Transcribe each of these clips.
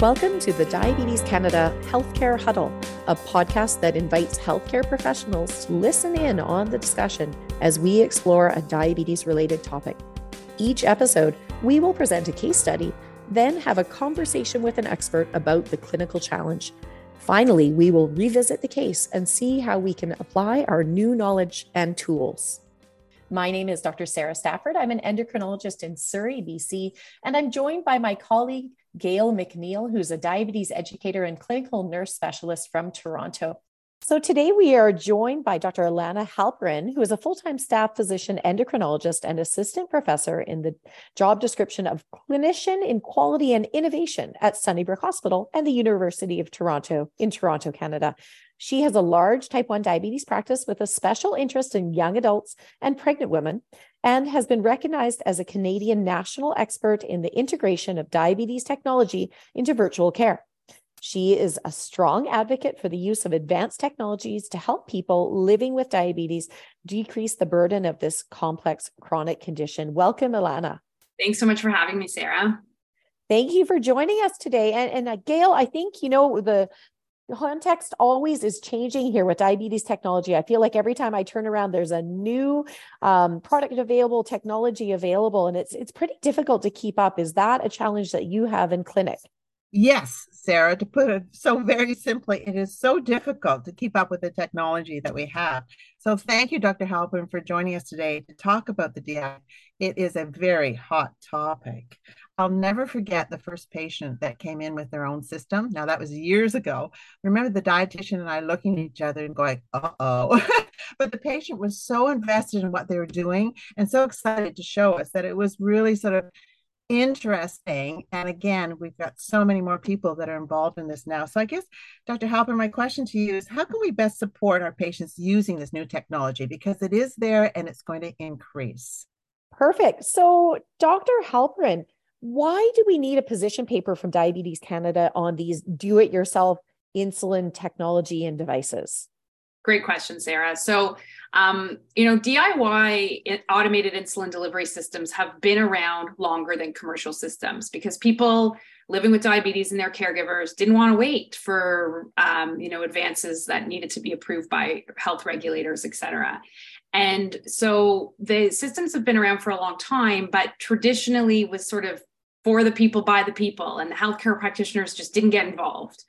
Welcome to the Diabetes Canada Healthcare Huddle, a podcast that invites healthcare professionals to listen in on the discussion as we explore a diabetes related topic. Each episode, we will present a case study, then have a conversation with an expert about the clinical challenge. Finally, we will revisit the case and see how we can apply our new knowledge and tools. My name is Dr. Sara Stafford. I'm an endocrinologist in Surrey, BC, and I'm joined by my colleague, Gail McNeil, who's a diabetes educator and clinical nurse specialist from Toronto. So today we are joined by Dr. Ilana Halperin, who is a full-time staff physician endocrinologist and assistant professor in the job description of clinician in quality and innovation at Sunnybrook Hospital and the University of Toronto in Toronto, Canada. She has a large type 1 diabetes practice with a special interest in young adults and pregnant women, and has been recognized as a Canadian national expert in the integration of diabetes technology into virtual care. She is a strong advocate for the use of advanced technologies to help people living with diabetes decrease the burden of this complex chronic condition. Welcome, Ilana. Thanks so much for having me, Sara. Thank you for joining us today. And, and uh, Gail, I think, you know, the context always is changing here with diabetes technology. I feel like every time I turn around, there's a new um, product available, technology available, and it's it's pretty difficult to keep up. Is that a challenge that you have in clinic? Yes, Sara, to put it so very simply, it is so difficult to keep up with the technology that we have. So thank you, Dr. Halperin, for joining us today to talk about the DI. It is a very hot topic. I'll never forget the first patient that came in with their own system. Now that was years ago. remember the dietitian and I looking at each other and going, "Uh-oh." but the patient was so invested in what they were doing and so excited to show us that it was really sort of interesting. And again, we've got so many more people that are involved in this now. So I guess, Dr. Halper, my question to you is how can we best support our patients using this new technology? Because it is there and it's going to increase. Perfect. So, Dr. Halperin, why do we need a position paper from Diabetes Canada on these do it yourself insulin technology and devices? Great question, Sara. So, um, you know, DIY automated insulin delivery systems have been around longer than commercial systems because people living with diabetes and their caregivers didn't want to wait for, um, you know, advances that needed to be approved by health regulators, et cetera. And so the systems have been around for a long time, but traditionally was sort of for the people by the people and the healthcare practitioners just didn't get involved.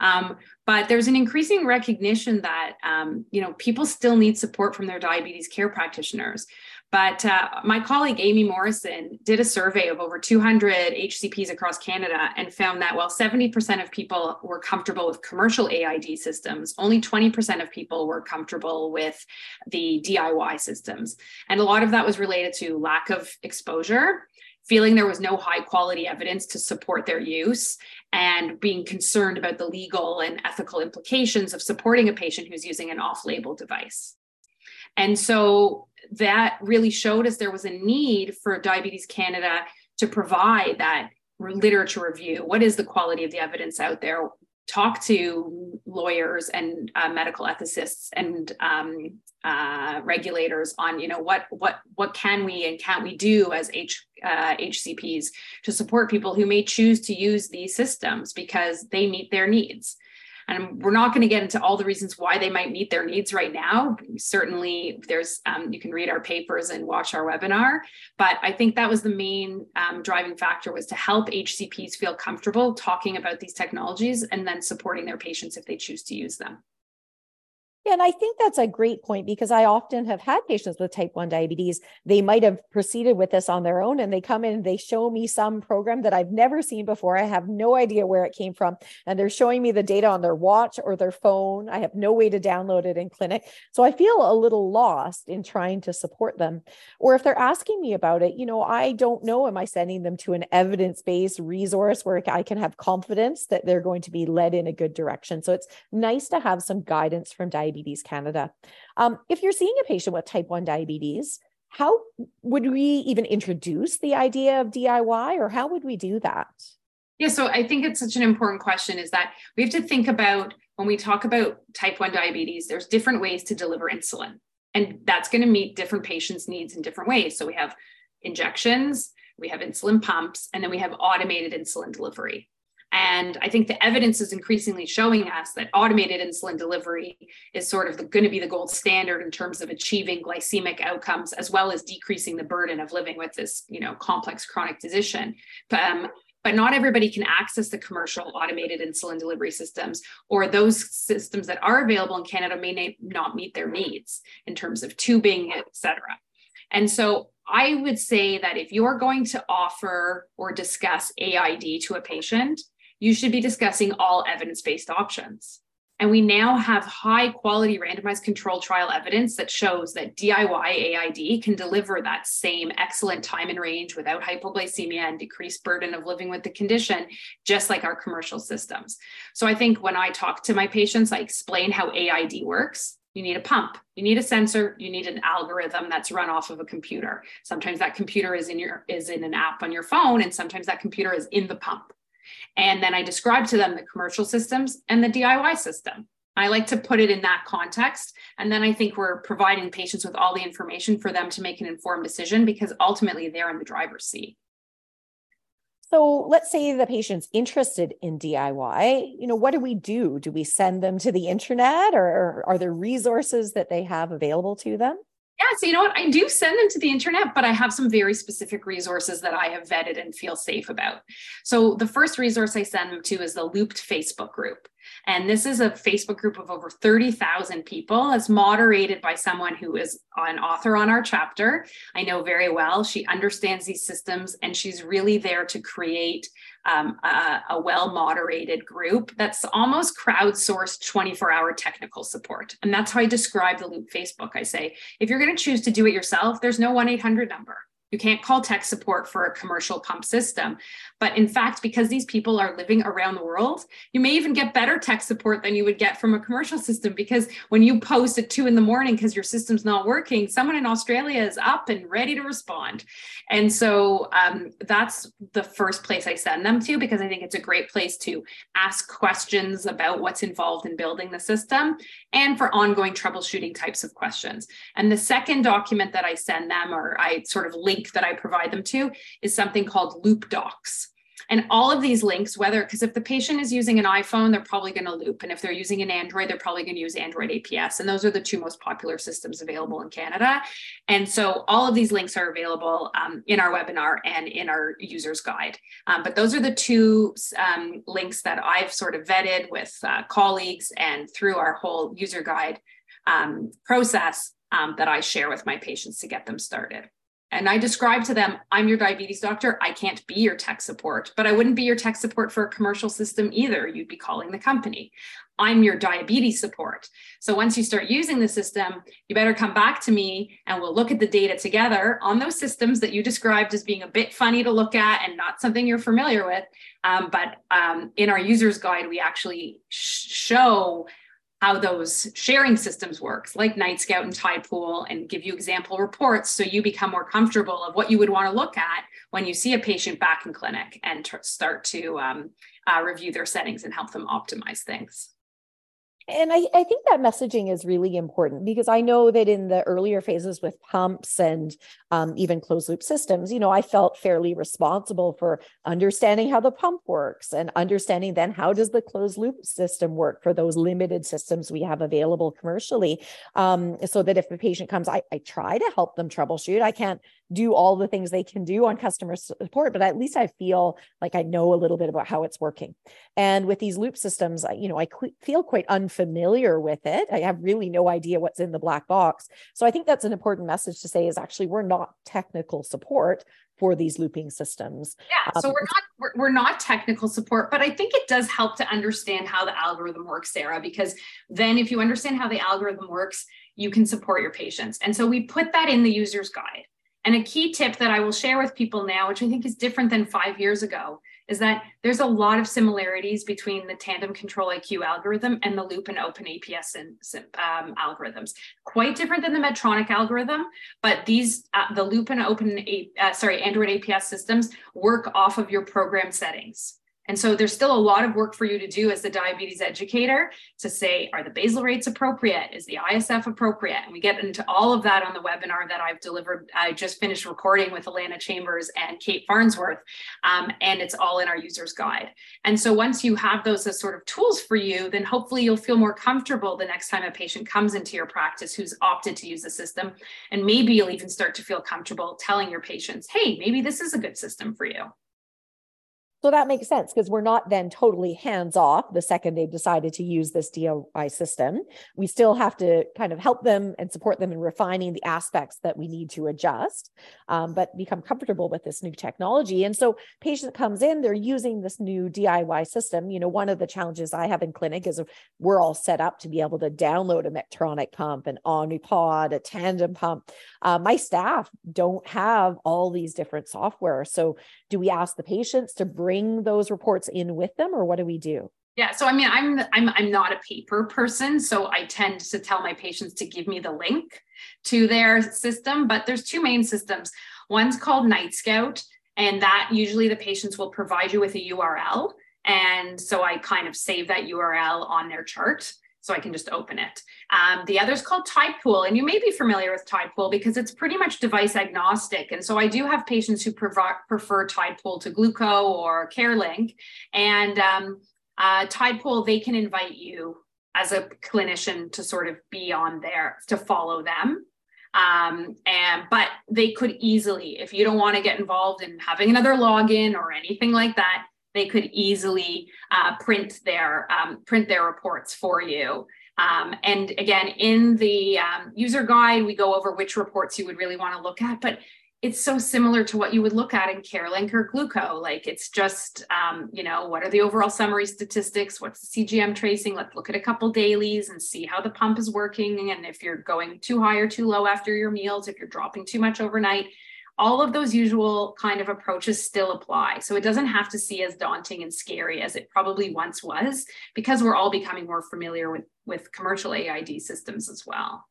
Um, but there's an increasing recognition that um, you know people still need support from their diabetes care practitioners. But uh, my colleague amy morrison did a survey of over 200 hcps across canada and found that while 70% of people were comfortable with commercial aid systems only 20% of people were comfortable with the diy systems. And a lot of that was related to lack of exposure feeling there was no high quality evidence to support their use and being concerned about the legal and ethical implications of supporting a patient who's using an off label device. And so that really showed us there was a need for Diabetes Canada to provide that literature review. What is the quality of the evidence out there? Talk to lawyers and uh, medical ethicists and um, uh, regulators on you know what what what can we and can't we do as H, uh, HCPs to support people who may choose to use these systems because they meet their needs. And we're not going to get into all the reasons why they might meet their needs right now. Certainly, there's um, you can read our papers and watch our webinar. But I think that was the main um, driving factor was to help HCPs feel comfortable talking about these technologies and then supporting their patients if they choose to use them. Yeah, and I think that's a great point because I often have had patients with type 1 diabetes. They might have proceeded with this on their own and they come in and they show me some program that I've never seen before. I have no idea where it came from. And they're showing me the data on their watch or their phone. I have no way to download it in clinic. So I feel a little lost in trying to support them. Or if they're asking me about it, you know, I don't know, am I sending them to an evidence based resource where I can have confidence that they're going to be led in a good direction? So it's nice to have some guidance from diabetes Diabetes Canada. Um, if you're seeing a patient with type 1 diabetes, how would we even introduce the idea of DIY or how would we do that? Yeah, so I think it's such an important question is that we have to think about when we talk about type 1 diabetes, there's different ways to deliver insulin. And that's going to meet different patients' needs in different ways. So we have injections, we have insulin pumps, and then we have automated insulin delivery. And I think the evidence is increasingly showing us that automated insulin delivery is sort of going to be the gold standard in terms of achieving glycemic outcomes, as well as decreasing the burden of living with this, you know, complex chronic condition. Um, but not everybody can access the commercial automated insulin delivery systems or those systems that are available in canada may not meet their needs in terms of tubing et cetera and so i would say that if you're going to offer or discuss aid to a patient you should be discussing all evidence based options. And we now have high quality randomized control trial evidence that shows that DIY AID can deliver that same excellent time and range without hypoglycemia and decreased burden of living with the condition, just like our commercial systems. So I think when I talk to my patients, I explain how AID works. You need a pump, you need a sensor, you need an algorithm that's run off of a computer. Sometimes that computer is in your is in an app on your phone, and sometimes that computer is in the pump. And then I describe to them the commercial systems and the DIY system. I like to put it in that context. And then I think we're providing patients with all the information for them to make an informed decision because ultimately they're in the driver's seat. So let's say the patient's interested in DIY. You know, what do we do? Do we send them to the internet or are there resources that they have available to them? Yeah, so you know what? I do send them to the internet, but I have some very specific resources that I have vetted and feel safe about. So the first resource I send them to is the Looped Facebook group. And this is a Facebook group of over 30,000 people. It's moderated by someone who is an author on our chapter. I know very well. She understands these systems and she's really there to create um, a, a well moderated group that's almost crowdsourced 24 hour technical support. And that's how I describe the Loop Facebook. I say, if you're going to choose to do it yourself, there's no 1 800 number. You can't call tech support for a commercial pump system. But in fact, because these people are living around the world, you may even get better tech support than you would get from a commercial system. Because when you post at two in the morning because your system's not working, someone in Australia is up and ready to respond. And so um, that's the first place I send them to because I think it's a great place to ask questions about what's involved in building the system and for ongoing troubleshooting types of questions. And the second document that I send them, or I sort of link that I provide them to is something called Loop Docs. And all of these links, whether because if the patient is using an iPhone, they're probably going to loop. And if they're using an Android, they're probably going to use Android APS. And those are the two most popular systems available in Canada. And so all of these links are available um, in our webinar and in our user's guide. Um, but those are the two um, links that I've sort of vetted with uh, colleagues and through our whole user guide um, process um, that I share with my patients to get them started. And I describe to them, I'm your diabetes doctor. I can't be your tech support, but I wouldn't be your tech support for a commercial system either. You'd be calling the company. I'm your diabetes support. So once you start using the system, you better come back to me and we'll look at the data together on those systems that you described as being a bit funny to look at and not something you're familiar with. Um, but um, in our user's guide, we actually sh- show how those sharing systems works like Nightscout and Tidepool and give you example reports so you become more comfortable of what you would want to look at when you see a patient back in clinic and t- start to um, uh, review their settings and help them optimize things and I, I, think that messaging is really important because I know that in the earlier phases with pumps and um, even closed loop systems, you know, I felt fairly responsible for understanding how the pump works and understanding then how does the closed loop system work for those limited systems we have available commercially. Um, so that if the patient comes, I, I try to help them troubleshoot. I can't do all the things they can do on customer support, but at least I feel like I know a little bit about how it's working. And with these loop systems, you know, I qu- feel quite unfamiliar with it. I have really no idea what's in the black box. So I think that's an important message to say is actually we're not technical support for these looping systems. Yeah, so um, we're not we're, we're not technical support, but I think it does help to understand how the algorithm works, Sara, because then if you understand how the algorithm works, you can support your patients. And so we put that in the user's guide. And a key tip that I will share with people now, which I think is different than five years ago, is that there's a lot of similarities between the tandem control IQ algorithm and the loop and open APS um, algorithms. Quite different than the Medtronic algorithm, but these uh, the loop and open uh, sorry Android APS systems work off of your program settings. And so there's still a lot of work for you to do as the diabetes educator to say, are the basal rates appropriate? Is the ISF appropriate? And we get into all of that on the webinar that I've delivered. I just finished recording with Alana Chambers and Kate Farnsworth, um, and it's all in our user's guide. And so once you have those as sort of tools for you, then hopefully you'll feel more comfortable the next time a patient comes into your practice who's opted to use the system. And maybe you'll even start to feel comfortable telling your patients, hey, maybe this is a good system for you. So that makes sense because we're not then totally hands off the second they've decided to use this DIY system. We still have to kind of help them and support them in refining the aspects that we need to adjust, um, but become comfortable with this new technology. And so patient comes in, they're using this new DIY system. You know, one of the challenges I have in clinic is we're all set up to be able to download a Medtronic pump, an Omnipod, a Tandem pump. Uh, my staff don't have all these different software. So do we ask the patients to bring bring those reports in with them or what do we do? Yeah, so I mean, I'm I'm I'm not a paper person, so I tend to tell my patients to give me the link to their system. But there's two main systems. One's called Nightscout, and that usually the patients will provide you with a URL, and so I kind of save that URL on their chart so I can just open it. Um, the other is called Tidepool, and you may be familiar with Tidepool because it's pretty much device agnostic. And so I do have patients who prefer, prefer Tidepool to Glooko or CareLink. And um, uh, Tidepool, they can invite you as a clinician to sort of be on there, to follow them. Um, and but they could easily, if you don't want to get involved in having another login or anything like that, they could easily uh, print their um, print their reports for you. Um, and again, in the um, user guide, we go over which reports you would really want to look at, but it's so similar to what you would look at in CareLink or Glooko. Like it's just, um, you know, what are the overall summary statistics? What's the CGM tracing? Let's look at a couple dailies and see how the pump is working. And if you're going too high or too low after your meals, if you're dropping too much overnight, all of those usual kind of approaches still apply. So it doesn't have to see as daunting and scary as it probably once was because we're all becoming more familiar with, with commercial AID systems as well.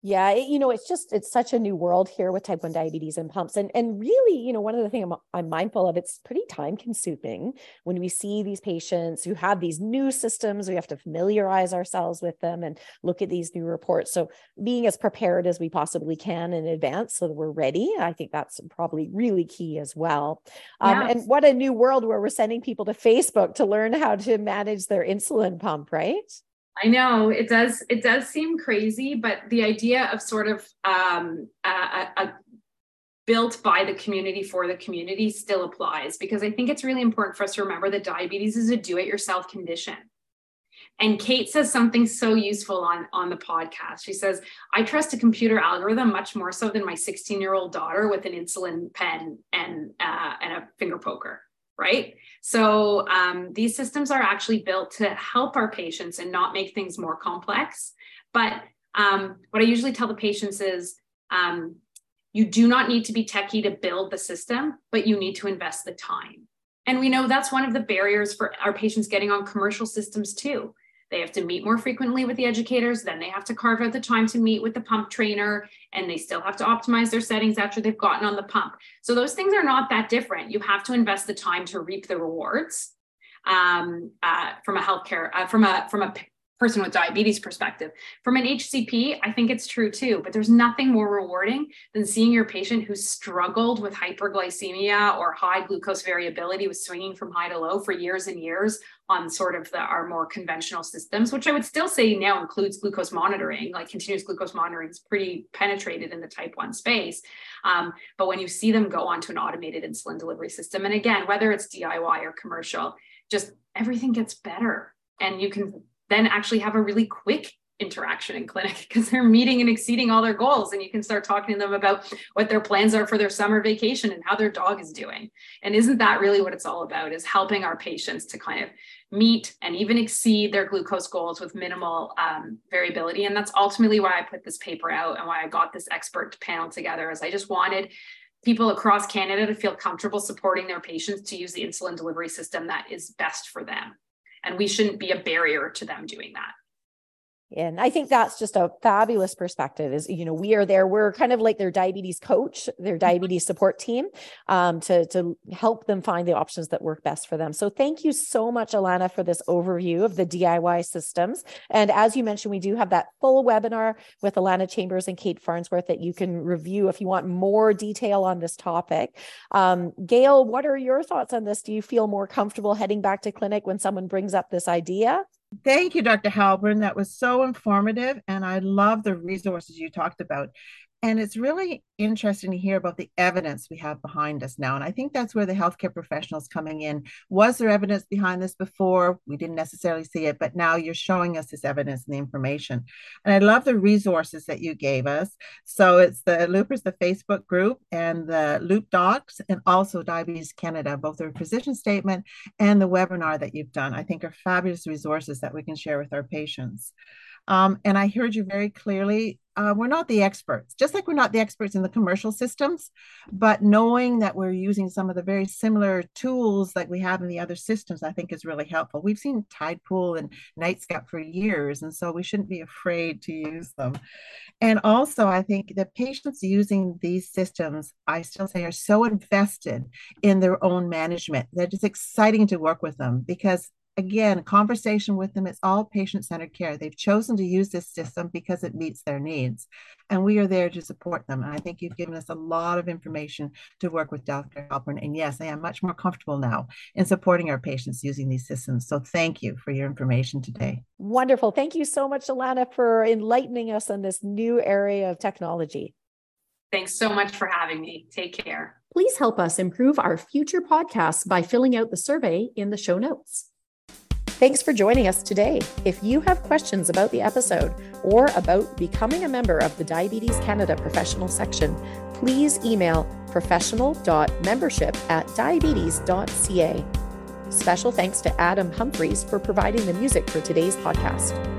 Yeah, it, you know, it's just it's such a new world here with type 1 diabetes and pumps. And and really, you know, one of the things I'm, I'm mindful of, it's pretty time consuming when we see these patients who have these new systems, we have to familiarize ourselves with them and look at these new reports. So being as prepared as we possibly can in advance so that we're ready, I think that's probably really key as well. Um, And what a new world where we're sending people to Facebook to learn how to manage their insulin pump, right? I know it does. It does seem crazy, but the idea of sort of um, a, a, built by the community for the community still applies because I think it's really important for us to remember that diabetes is a do-it-yourself condition. And Kate says something so useful on, on the podcast. She says, I trust a computer algorithm much more so than my 16 year old daughter with an insulin pen and, uh, and a finger poker right? So um, these systems are actually built to help our patients and not make things more complex. But um, what I usually tell the patients is um, you do not need to be techie to build the system, but you need to invest the time. And we know that's one of the barriers for our patients getting on commercial systems too. They have to meet more frequently with the educators. Then they have to carve out the time to meet with the pump trainer, and they still have to optimize their settings after they've gotten on the pump. So those things are not that different. You have to invest the time to reap the rewards um, uh, from a healthcare, uh, from a from a person with diabetes perspective. From an HCP, I think it's true too, but there's nothing more rewarding than seeing your patient who struggled with hyperglycemia or high glucose variability was swinging from high to low for years and years on sort of the, our more conventional systems, which I would still say now includes glucose monitoring, like continuous glucose monitoring is pretty penetrated in the type 1 space. Um, but when you see them go onto an automated insulin delivery system, and again, whether it's DIY or commercial, just everything gets better and you can then actually have a really quick interaction in clinic because they're meeting and exceeding all their goals and you can start talking to them about what their plans are for their summer vacation and how their dog is doing and isn't that really what it's all about is helping our patients to kind of meet and even exceed their glucose goals with minimal um, variability. And that's ultimately why i put this paper out and why i got this expert panel together is i just wanted people across canada to feel comfortable supporting their patients to use the insulin delivery system that is best for them. And we shouldn't be a barrier to them doing that and i think that's just a fabulous perspective is you know we are there we're kind of like their diabetes coach their mm-hmm. diabetes support team um, to to help them find the options that work best for them. So thank you so much ilana for this overview of the diy systems. And as you mentioned we do have that full webinar with alana chambers and kate farnsworth that you can review if you want more detail on this topic. Um, gail what are your thoughts on this? Do you feel more comfortable heading back to clinic when someone brings up this idea Thank you, Dr. Halpern. That was so informative. And I love the resources you talked about. And it's really interesting to hear about the evidence we have behind us now. And I think that's where the healthcare professionals coming in. Was there evidence behind this before? We didn't necessarily see it, but now you're showing us this evidence and the information. And I love the resources that you gave us. So it's the Loopers, the Facebook group, and the Loop Docs, and also Diabetes Canada, both their position statement and the webinar that you've done. I think are fabulous resources that we can share with our patients. Um, and I heard you very clearly. Uh, we're not the experts, just like we're not the experts in the commercial systems, but knowing that we're using some of the very similar tools that we have in the other systems, I think is really helpful. We've seen Tidepool and Nightscout for years, and so we shouldn't be afraid to use them. And also, I think the patients using these systems, I still say, are so invested in their own management that it's exciting to work with them because again, conversation with them. It's all patient centered care. They've chosen to use this system because it meets their needs. And we are there to support them. And I think you've given us a lot of information to work with Dr. Halpern. And yes, I am much more comfortable now in supporting our patients using these systems. So thank you for your information today. Wonderful. Thank you so much, Ilana, for enlightening us on this new area of technology. Thanks so much for having me. Take care. Please help us improve our future podcasts by filling out the survey in the show notes. Thanks for joining us today. If you have questions about the episode or about becoming a member of the Diabetes Canada professional section, please email professional.membership at diabetes.ca. Special thanks to Adam Humphreys for providing the music for today's podcast.